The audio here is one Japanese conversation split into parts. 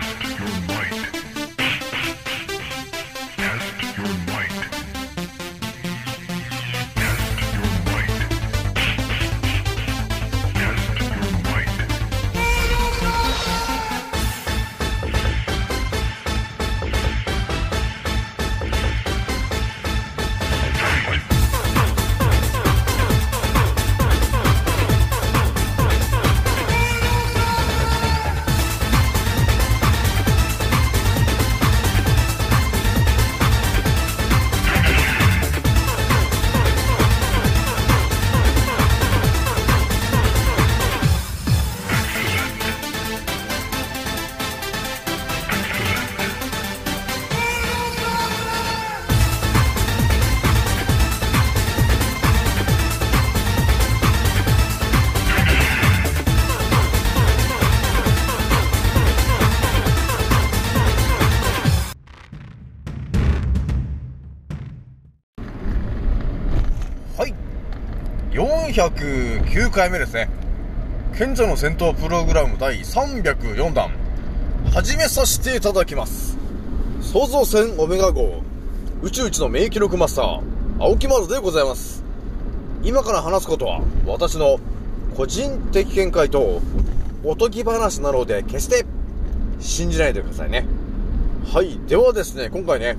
Test your might. 409回目ですね。賢者の戦闘プログラム第304弾。始めさせていただきます。創造船オメガ号、宇宙一の名記録マスター、青木丸でございます。今から話すことは、私の個人的見解と、おとぎ話なので、決して信じないでくださいね。はい。ではですね、今回ね、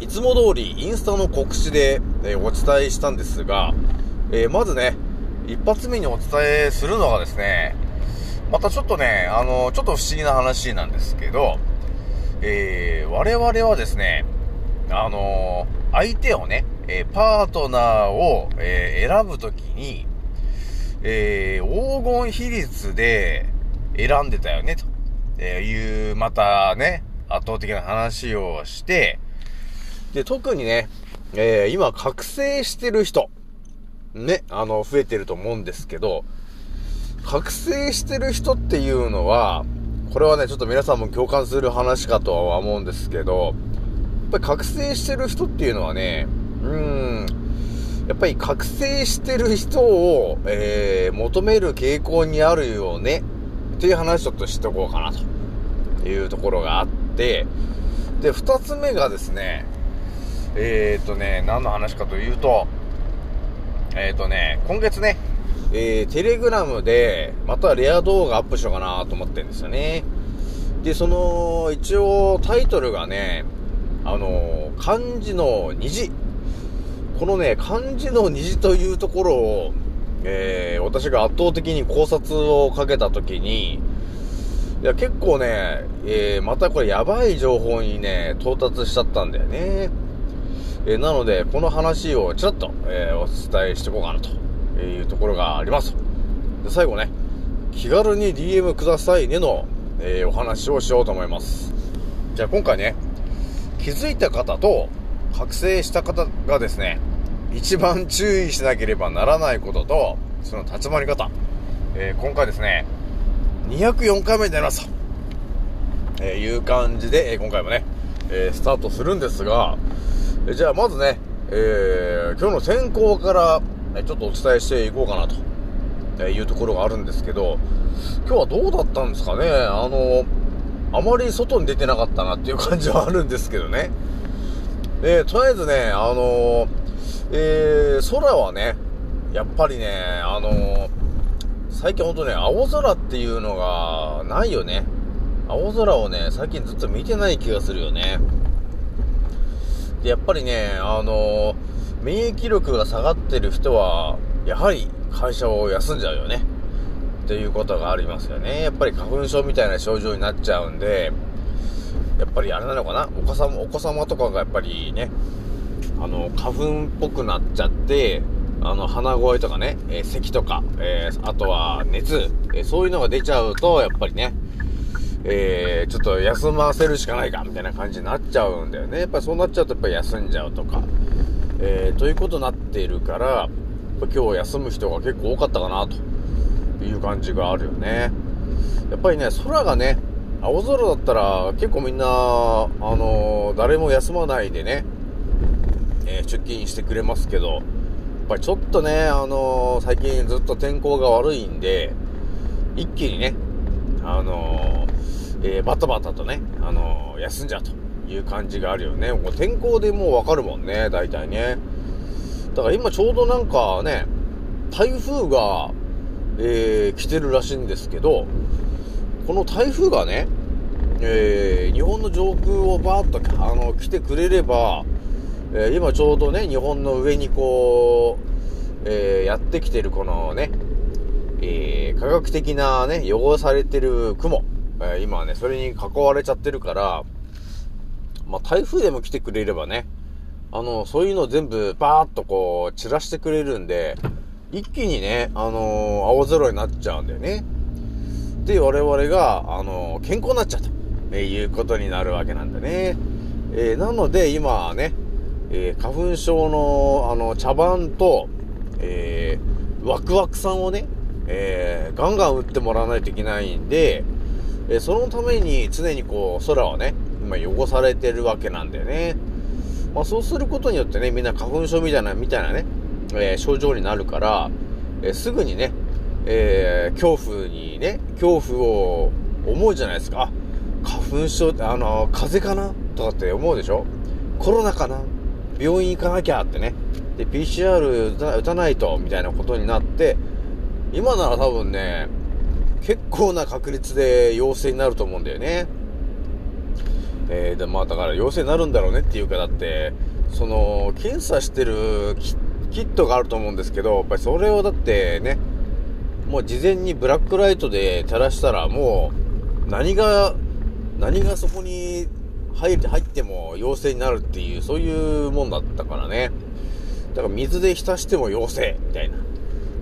いつも通りインスタの告知で、えお伝えしたんですが、えーまずね、一発目にお伝えするのがですね、またちょっとね、あのちょっと不思議な話なんですけど、えー我々はですね、あの相手をね、えーパートナーを、えー選ぶときに、えー黄金比率で選んでたよね、と。えいう、またね、圧倒的な話をして、で、特にね、えー今覚醒してる人、ね、あの、増えてると思うんですけど、覚醒してる人っていうのは、これはね、ちょっと皆さんも共感する話かとは思うんですけど、やっぱり覚醒してる人っていうのはね、うーん、やっぱり覚醒してる人を、えー求める傾向にあるよね、っていう話ちょっと知っておこうかな、というところがあって、で、二つ目がですね、えーとね、何の話かというと、えーとね、今月ね、えー、テレグラムで、またレア動画アップしようかなと思ってるんですよね。で、その、一応タイトルがね、あのー漢字の虹。このね、漢字の虹というところを、えー、私が圧倒的に考察をかけたときに、いや、結構ね、えー、またこれやばい情報にね、到達しちゃったんだよね。えなので、この話をちらっと、えお伝えしていこうかなというところがあります。で最後ね、気軽に DM くださいねの、えお話をしようと思います。じゃあ今回ね、気づいた方と覚醒した方がですね、一番注意しなければならないことと、その立ち回り方、えー今回ですね、204回目になりますと、えーいう感じで、え今回もね、えースタートするんですが、えじゃあまずね、えー今日の選考から、ちょっとお伝えしていこうかなと、いうところがあるんですけど、今日はどうだったんですかねあの、あまり外に出てなかったなっていう感じはあるんですけどね。えーとりあえずね、あのえー空はね、やっぱりね、あの最近ほんとね、青空っていうのがないよね。青空をね、最近ずっと見てない気がするよね。で、やっぱりね、あの免疫力が下がってる人は、やはり会社を休んじゃうよね。っていうことがありますよね。やっぱり花粉症みたいな症状になっちゃうんで、やっぱりあれなのかな？お子様、お子様とかがやっぱりね、あの、花粉っぽくなっちゃって、あの、鼻声とかね、えー咳とか、えーあとは熱、えーそういうのが出ちゃうと、やっぱりね、えーちょっと休ませるしかないか、みたいな感じになっちゃうんだよね。やっぱりそうなっちゃうと、やっぱ休んじゃうとか、えーということになっているから、やっぱ今日休む人が結構多かったかな、という感じがあるよね。やっぱりね、空がね、青空だったら結構みんな、あのー誰も休まないでね、え出勤してくれますけど、やっぱりちょっとね、あの最近ずっと天候が悪いんで、一気にね、あのえーバタバタとね、あのー休んじゃうという感じがあるよね。もう天候でもうわかるもんね、大体ね。だから今ちょうどなんかね、台風が、えー来てるらしいんですけど、この台風がね、えー日本の上空をバーッとあの来てくれれば、えー今ちょうどね、日本の上にこう、えーやってきてるこのね、えー科学的なね、汚されてる雲、え今はね、それに囲われちゃってるから、まあ、台風でも来てくれればね、あの、そういうの全部バーッとこう、散らしてくれるんで、一気にね、あのー青空になっちゃうんだよね。で、我々が、あのー健康になっちゃうと、えいうことになるわけなんだね。えーなので、今はね、えー花粉症の、あの、茶番と、えーワクワクさんをね、えーガンガン打ってもらわないといけないんで、えそのために常にこう、空をね、今汚されてるわけなんだよね。まあそうすることによってね、みんな花粉症みたいな、みたいなね、えー症状になるから、えーすぐにね、えー恐怖にね、恐怖を思うじゃないですか。花粉症って、あの、風邪かな？とかって思うでしょ？コロナかな？病院行かなきゃってね。で、PCR 打たないと、みたいなことになって、今なら多分ね、結構な確率で陽性になると思うんだよね。えー、で、まあだから陽性になるんだろうねっていうか、だって、その、検査してるキキットがあると思うんですけど、やっぱりそれをだってね、もう事前にブラックライトで照らしたらもう、何が、何がそこに入って、入っても陽性になるっていう、そういうもんだったからね。だから水で浸しても陽性、みたいな。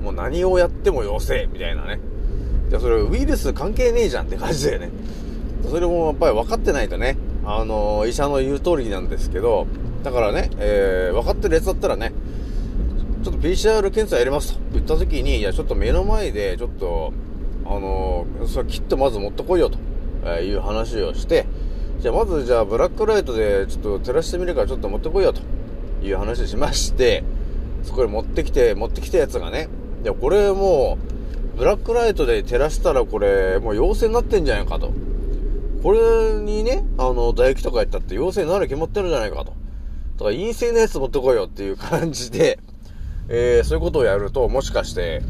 もう何をやっても陽性、みたいなね。じゃそれウイルス関係ねえじゃんって感じだよね。それもやっぱり分かってないとね、あの医者の言う通りなんですけど、だからね、えー、分かってるやつだったらね、ちょっと PCR 検査やりますと言った時に、いや、ちょっと目の前で、ちょっと、あのー、それキットまず持ってこいよと、えいう話をして、じゃあまずじゃあブラックライトでちょっと照らしてみるからちょっと持ってこいよという話をしまして、そこに持ってきて、持ってきたやつがね、いや、これもう、ブラックライトで照らしたらこれ、もう陽性になってんじゃないかと。これにね、あの、唾液とかやったって陽性になる決まってるじゃないかと。だか陰性のやつ持ってこいよっていう感じで、えー、そういうことをやると、もしかして、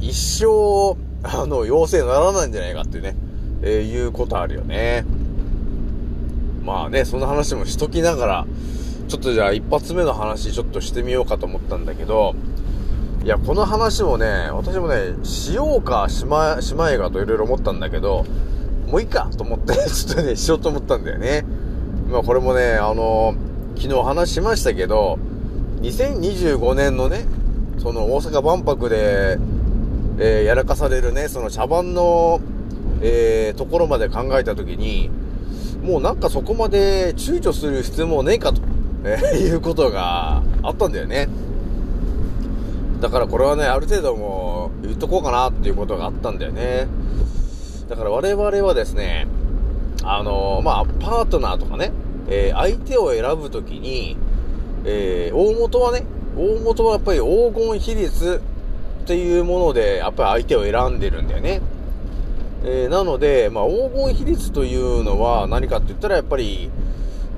一生、あの、陽性にならないんじゃないかってね、えーいうことあるよね。まあね、その話もしときながら、ちょっとじゃあ一発目の話ちょっとしてみようかと思ったんだけど、いや、この話もね、私もね、しようかしま、しまえがといろいろ思ったんだけど、もういいかと思って、ちょっとね、しようと思ったんだよね。まあこれもね、あの、昨日話しましたけど、2025年のね、その大阪万博で、えーやらかされるね、その茶番の、えーところまで考えたときに、もうなんかそこまで躊躇する必要もねえかと、えーいうことがあったんだよね。だからこれはね、ある程度もう言っとこうかなっていうことがあったんだよね。だから我々はですね、あのまあ、パートナーとかね、えー相手を選ぶときに、えー大元はね、大元はやっぱり黄金比率っていうもので、やっぱり相手を選んでるんだよね。えーなので、まあ、黄金比率というのは何かって言ったらやっぱり、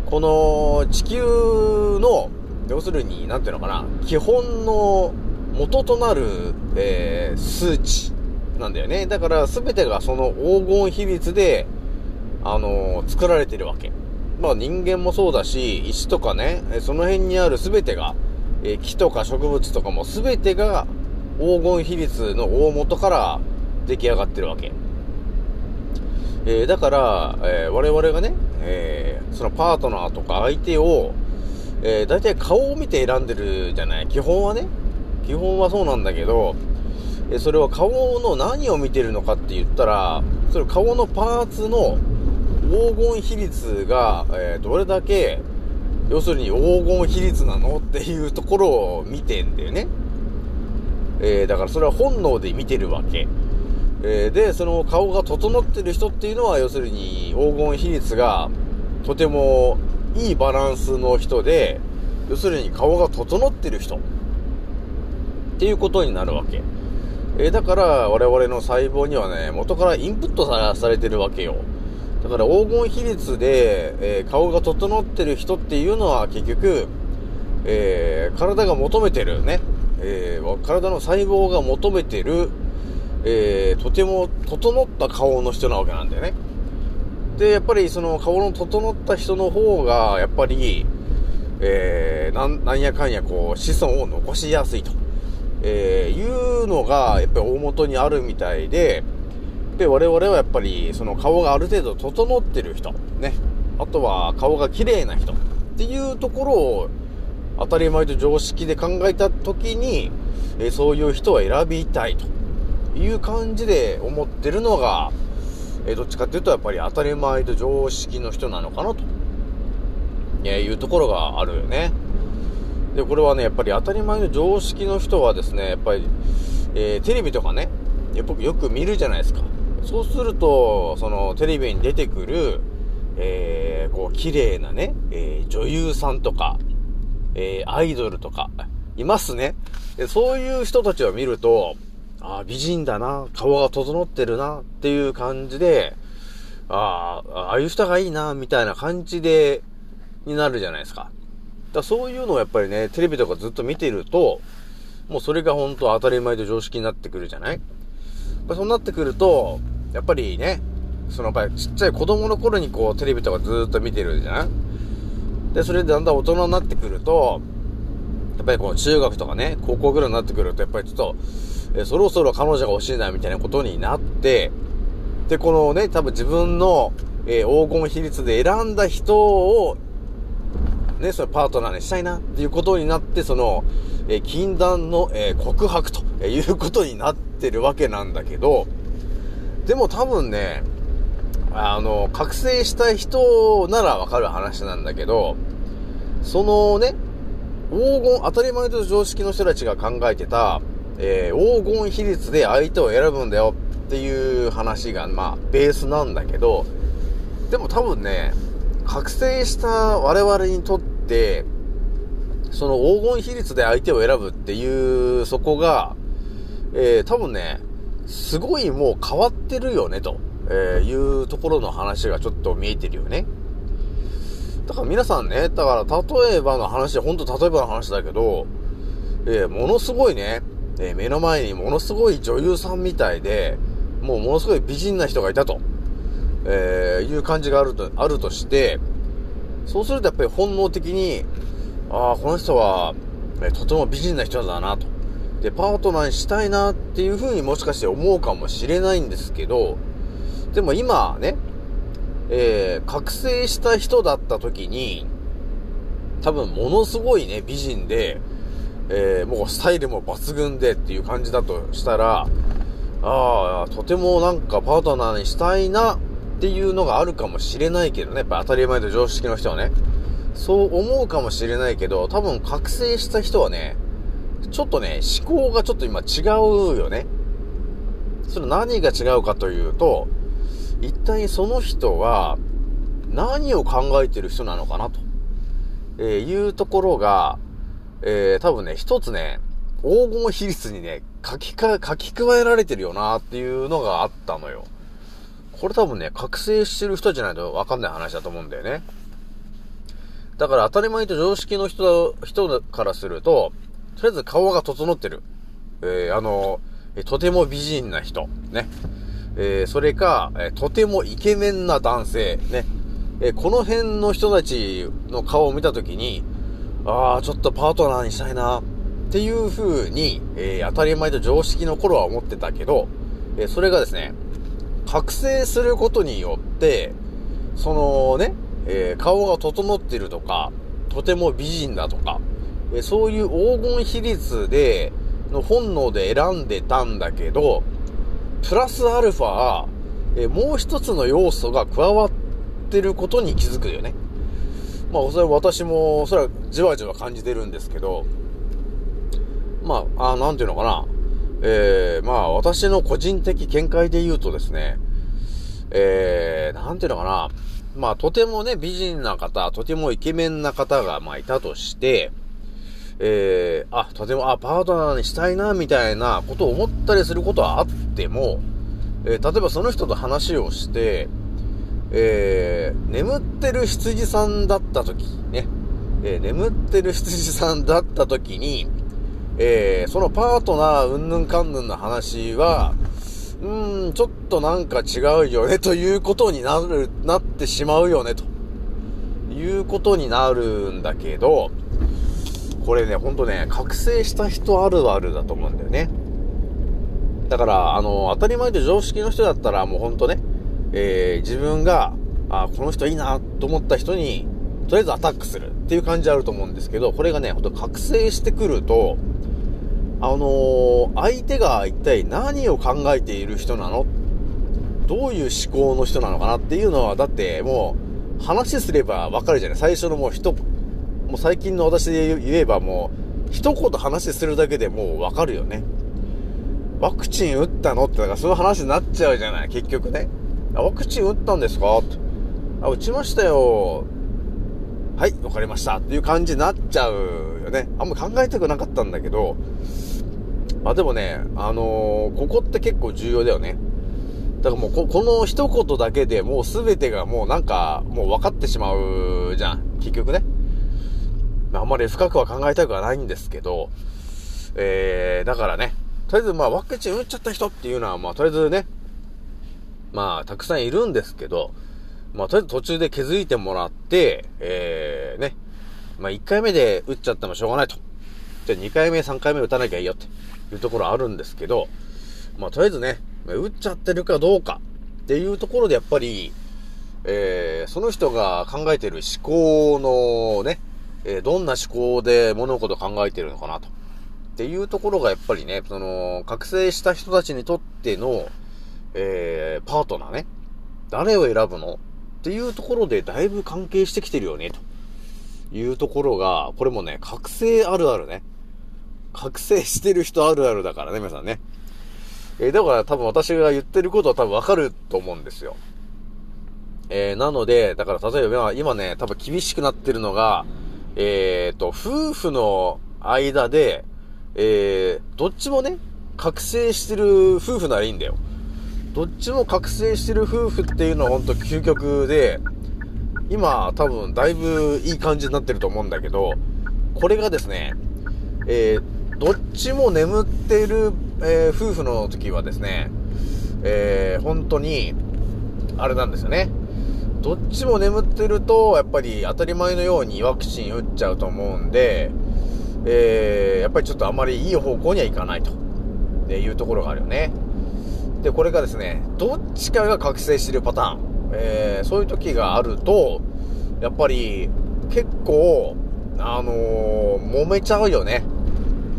この地球の、要するに、なんていうのかな、基本の元となる、えー数値なんだよね。だから全てがその黄金比率で、あのー作られてるわけ。まあ人間もそうだし、石とかね、その辺にある全てが、えー木とか植物とかも全てが黄金比率の大元から出来上がってるわけ。えーだから、えー我々がね、えーそのパートナーとか相手を、えー、大体顔を見て選んでるじゃない基本はね。基本はそうなんだけど、えそれは顔の何を見てるのかって言ったら、それ顔のパーツの黄金比率が、えーどれだけ、要するに黄金比率なのっていうところを見てんだよね。えーだからそれは本能で見てるわけ。えーで、その顔が整ってる人っていうのは、要するに黄金比率がとてもいいバランスの人で、要するに顔が整ってる人っていうことになるわけ。えーだから我々の細胞にはね、元からインプットさされてるわけよ。だから黄金比率で、えー顔が整ってる人っていうのは結局、えー体が求めてるね、えー体の細胞が求めてる、えーとても整った顔の人なわけなんだよね。で、やっぱりその顔の整った人の方が、やっぱり、えーなん、なんやかんやこう、子孫を残しやすいと、えーいうのが、やっぱり大元にあるみたいで、で、我々はやっぱり、その顔がある程度整ってる人、ね。あとは顔が綺麗な人っていうところを当たり前と常識で考えた時に、えーそういう人を選びたいという感じで思ってるのが、えーどっちかっていうとやっぱり当たり前と常識の人なのかなと、えーいうところがあるよね。で、これはね、やっぱり当たり前の常識の人はですね、やっぱり、えーテレビとかね、やっぱよく見るじゃないですか。そうすると、そのテレビに出てくる、えー、こう、綺麗なね、えー女優さんとか、えーアイドルとか、いますね。でそういう人たちを見ると、ああ、美人だな、顔が整ってるな、っていう感じで、ああ、ああいう人がいいな、みたいな感じで、になるじゃないですか。だそういうのをやっぱりね、テレビとかずっと見てると、もうそれが本当当たり前と常識になってくるじゃない？そうなってくると、やっぱりね、そのやっぱりちっちゃい子供の頃にこうテレビとかずっと見てるじゃんで、それでだんだん大人になってくると、やっぱりこう中学とかね、高校ぐらいになってくると、やっぱりちょっと、えそろそろ彼女が欲しいなみたいなことになって、で、このね、多分自分の、えー黄金比率で選んだ人を、ね、そのパートナーにしたいなっていうことになって、その、え禁断の、え告白ということになってるわけなんだけど、でも多分ね、あの、覚醒した人ならわかる話なんだけど、そのね、黄金、当たり前と常識の人たちが考えてた、えー黄金比率で相手を選ぶんだよっていう話が、まあ、ベースなんだけど、でも多分ね、覚醒した我々にとって、その黄金比率で相手を選ぶっていう、そこが、えー多分ね、すごいもう変わってるよね、と、えいうところの話がちょっと見えてるよね。だから皆さんね、だから例えばの話、ほんと例えばの話だけど、えーものすごいね、えー目の前にものすごい女優さんみたいで、もうものすごい美人な人がいたと、えーいう感じがあると、あるとして、そうするとやっぱり本能的に、ああ、この人は、えーとても美人な人だなと。で、パートナーにしたいなっていう風にもしかして思うかもしれないんですけど、でも今ね、えー、覚醒した人だった時に、多分ものすごいね、美人で、えー、もうスタイルも抜群でっていう感じだとしたら、ああ、とてもなんかパートナーにしたいなっていうのがあるかもしれないけどね、やっぱ当たり前と常識の人はね、そう思うかもしれないけど、多分覚醒した人はね、ちょっとね、思考がちょっと今違うよね。それ何が違うかというと、一体その人は何を考えてる人なのかなと、えいうところが、えー多分ね、一つね、黄金比率にね、書きか、書き加えられてるよなっていうのがあったのよ。これ多分ね、覚醒してる人じゃないとわかんない話だと思うんだよね。だから当たり前と常識の人、人からすると、とりあえず顔が整ってる。えーあの、とても美人な人。ね。えーそれか、えとてもイケメンな男性。ね。えーこの辺の人たちの顔を見たときに、ああ、ちょっとパートナーにしたいな、っていう風に、えー当たり前と常識の頃は思ってたけど、えーそれがですね、覚醒することによって、そのね、えー顔が整ってるとか、とても美人だとか、えそういう黄金比率で、の本能で選んでたんだけど、プラスアルファ、えもう一つの要素が加わってることに気づくよね。まあ、それは私も、それはじわじわ感じてるんですけど、まあ、あなんていうのかな。えー、まあ、私の個人的見解で言うとですね、えー、なんていうのかな。まあ、とてもね、美人な方、とてもイケメンな方が、まあ、いたとして、えー、あ、とても、あ、パートナーにしたいな、みたいなことを思ったりすることはあっても、えー例えばその人と話をして、えー、眠ってる羊さんだった時、ね、えー、眠ってる羊さんだった時に、えー、そのパートナーうんぬんかんぬんの話は、うーん、ちょっとなんか違うよね、ということになる、なってしまうよね、ということになるんだけど、これね、ほんとね、覚醒した人あるあるだと思うんだよね。だから、あの、当たり前で常識の人だったら、もうほんとね、えー、自分が、あ、この人いいなと思った人に、とりあえずアタックするっていう感じあると思うんですけど、これがね、ほんと覚醒してくると、あのー、相手が一体何を考えている人なの？どういう思考の人なのかなっていうのは、だってもう、話すればわかるじゃない？最初のもう一、もう最近の私で言えばもう、一言話するだけでもうわかるよね。ワクチン打ったのって、だからそういう話になっちゃうじゃない？結局ね。ワクチン打ったんですか？あ、打ちましたよ。はい、わかりました。っていう感じになっちゃうよね。あんま考えたくなかったんだけど、まあ、でもね、あのー、ここって結構重要だよね。だからもうこ、この一言だけでもう全てがもうなんか、もう分かってしまうじゃん。結局ね。あんまり深くは考えたくはないんですけど、えー、だからね、とりあえずまあワクチン打っちゃった人っていうのはまあとりあえずね、まあたくさんいるんですけど、まあとりあえず途中で気づいてもらって、えー、ね、まあ1回目で打っちゃってもしょうがないと。じゃ2回目、3回目打たなきゃいいよっていうところあるんですけど、まあとりあえずね、打っちゃってるかどうかっていうところでやっぱり、えー、その人が考えてる思考のね、えー、どんな思考で物事を考えてるのかなと。っていうところがやっぱりね、その、覚醒した人たちにとっての、えー、パートナーね。誰を選ぶの？っていうところでだいぶ関係してきてるよね、というところが、これもね、覚醒あるあるね。覚醒してる人あるあるだからね、皆さんね。えー、だから多分私が言ってることは多分わかると思うんですよ。えー、なので、だから例えば今ね、多分厳しくなってるのが、えーと、夫婦の間で、えー、どっちもね、覚醒してる夫婦ならいいんだよ。どっちも覚醒してる夫婦っていうのはほんと究極で、今多分だいぶいい感じになってると思うんだけど、これがですね、えー、どっちも眠ってる、えー、夫婦の時はですね、えー、本当に、あれなんですよね。どっちも眠ってると、やっぱり当たり前のようにワクチン打っちゃうと思うんで、えー、やっぱりちょっとあまりいい方向にはいかないと、いうところがあるよね。で、これがですね、どっちかが覚醒してるパターン、えー、そういう時があると、やっぱり結構、あのー、揉めちゃうよね。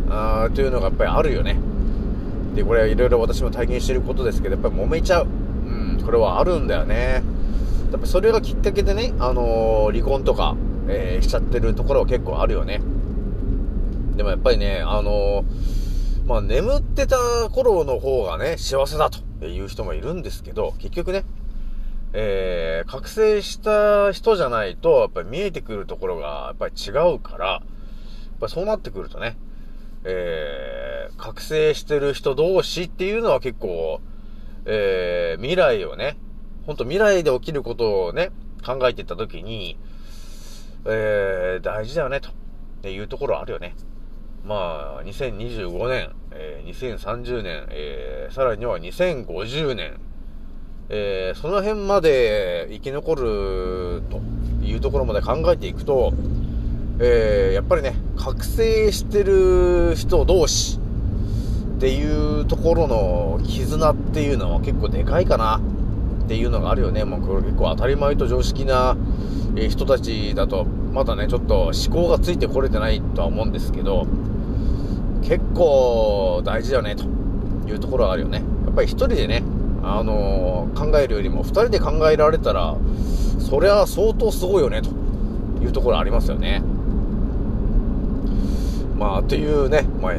あーというのがやっぱりあるよね。で、これはいろいろ私も体験してることですけど、やっぱり揉めちゃう。うん、これはあるんだよね。やっぱそれがきっかけでね、あのー、離婚とか、えー、しちゃってるところは結構あるよね。でもやっぱりね、あのまあ、眠ってた頃の方がね、幸せだという人もいるんですけど、結局ね、えー、覚醒した人じゃないと、やっぱり見えてくるところが、やっぱり違うから、やっぱそうなってくるとね、えー、覚醒してる人同士っていうのは結構、えー、未来をね、ほんと未来で起きることをね、考えていったときに、えー、大事だよね、というところあるよね。まあ、2025年、えー、2030年、えー、さらには2050年、えー、その辺まで生き残るというところまで考えていくと、えー、やっぱりね、覚醒してる人同士っていうところの絆っていうのは結構でかいかなっていうのがあるよね。もうこれ結構当たり前と常識な人たちだと、まだね、ちょっと思考がついてこれてないとは思うんですけど、結構大事だよね、というところはあるよね。やっぱり一人でね、あのー、考えるよりも二人で考えられたら、そりゃ相当すごいよね、というところありますよね。まあ、というね、まあ、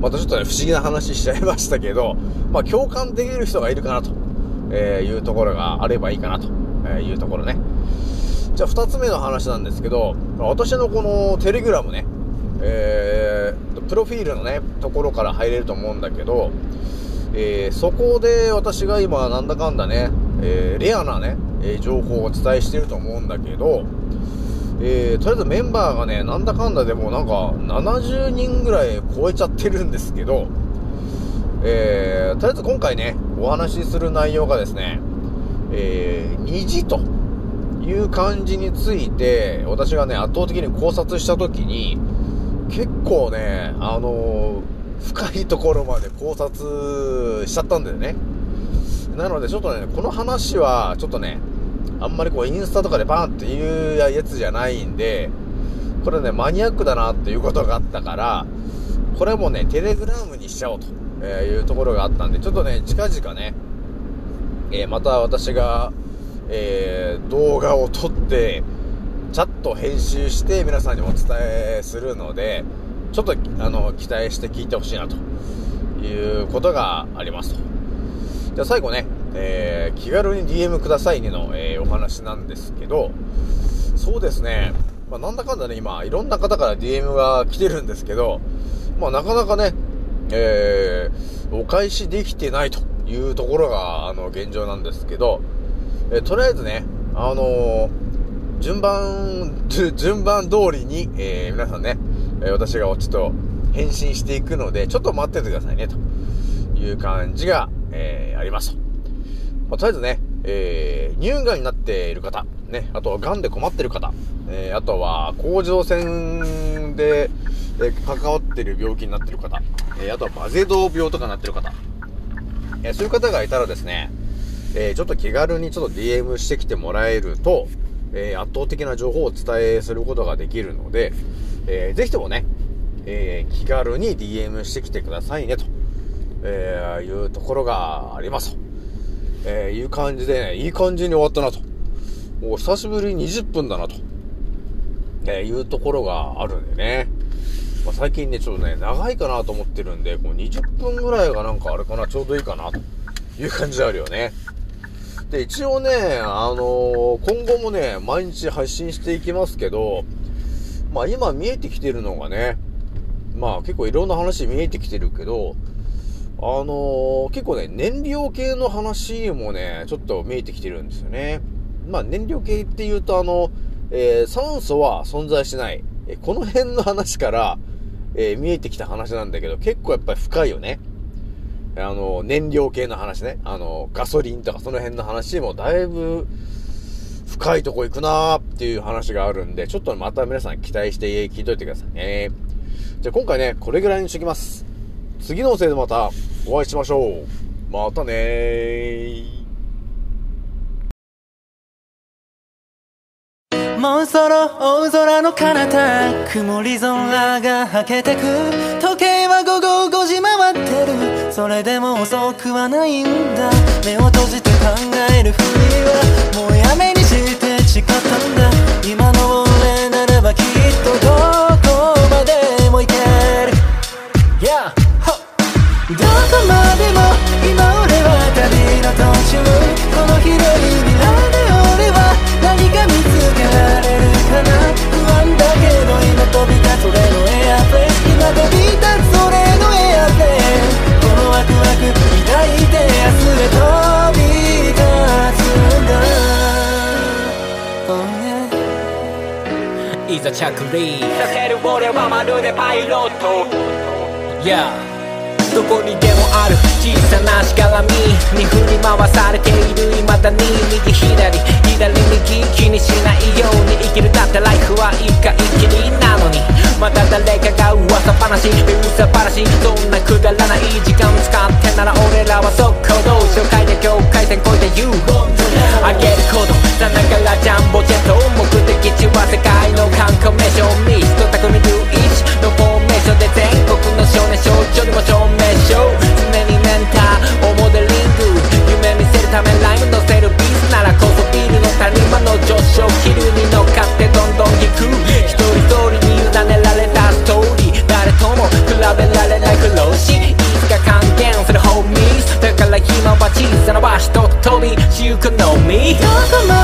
またちょっとね、不思議な話しちゃいましたけど、まあ、共感できる人がいるかな、とえいうところがあればいいかな、とえいうところね。じゃあ、二つ目の話なんですけど、私のこのテレグラムね、えー、プロフィールのね、ところから入れると思うんだけど、えー、そこで私が今なんだかんだね、えー、レアなね、え情報をお伝えしてると思うんだけど、えーとりあえずメンバーがね、なんだかんだでもなんか70人ぐらい超えちゃってるんですけど、えーとりあえず今回ね、お話しする内容がですね、えー虹という漢字について、私がね、圧倒的に考察したときに、結構ね、あのー深いところまで考察しちゃったんだよね。なのでちょっとね、この話はちょっとね、あんまりこうインスタとかでバーンっていうやつじゃないんで、これね、マニアックだなっていうことがあったから、これもね、テレグラムにしちゃおうとえいうところがあったんで、ちょっとね、近々ね、えーまた私が、えー動画を撮って、チャット編集して皆さんにお伝えするので、ちょっと、あの、期待して聞いてほしいなということがありますと。じゃあ最後ね、えー気軽に DM くださいねの、えーお話なんですけど、そうですね、まあ、なんだかんだね、今、いろんな方から DM が来てるんですけど、まあ、なかなかね、えーお返しできてないというところが、あの、現状なんですけど、えとりあえずね、あの順番、順番通りに、え皆さんね、え私がちょっと返信していくので、ちょっと待っててくださいね、という感じが、えありますと。まあ、とりあえずね、えー乳がんになっている方、ね、あとは癌で困っている方、えーあとは甲状腺で、えー関わっている病気になっている方、えーあとはバゼドウ病とかになっている方、えーそういう方がいたらですね、えーちょっと気軽にちょっと DM してきてもらえると、えー圧倒的な情報をお伝えすることができるので、えーぜひともね、えー気軽に DM してきてくださいね、と、えーいうところがあります。えーいう感じでね、いい感じに終わったなと。もう久しぶりに20分だなと。えーいうところがあるんでね。まあ、最近ね、ちょっとね、長いかなと思ってるんで、こう20分ぐらいがなんかあれかな、ちょうどいいかな、という感じであるよね。で、一応ね、あのー今後もね、毎日配信していきますけど、まあ今見えてきてるのがね、まあ結構いろんな話見えてきてるけど、あのー結構ね、燃料系の話もね、ちょっと見えてきてるんですよね。まあ燃料系っていうとあの、えー酸素は存在しない。えこの辺の話から、えー見えてきた話なんだけど、結構やっぱり深いよね。あの、燃料系の話ね。あの、ガソリンとかその辺の話もだいぶ深いとこ行くなーっていう話があるんで、ちょっとまた皆さん期待して聞いといてくださいね。じゃあ今回ね、これぐらいにしときます。次のせいでまたお会いしましょう。またねー。もうそろ大空の彼方曇り空がはけてく時計は午後5時回ってるそれでも遅くはないんだ目を閉じて考えるふりはもうやめいざ着陸させる俺はまるでパイロット Yeah どこにでもある。小さなしがらみに振り回されている。未だに右左左右気にしないように生きる。だってライフは一回きりなのに。また誰かが噂話噂話どんなくだらない時間使ってなら俺らは速攻動紹介で境界線越えてンズあげること。さながらジャンボジェット。目的地は世界の観光名所ミスト匠龍一のフォーメ所で全国の少年少女にも証明しよう常にメンターをモデリング夢見せるためライム乗せるビーならこそビールの谷間の上昇気流に乗っかってどんどん引く。一人一人に委ねられたストーリー誰とも比べられない苦労しいつか還元するホーミーだから今は小さな場所と飛びゆくのみ。どこも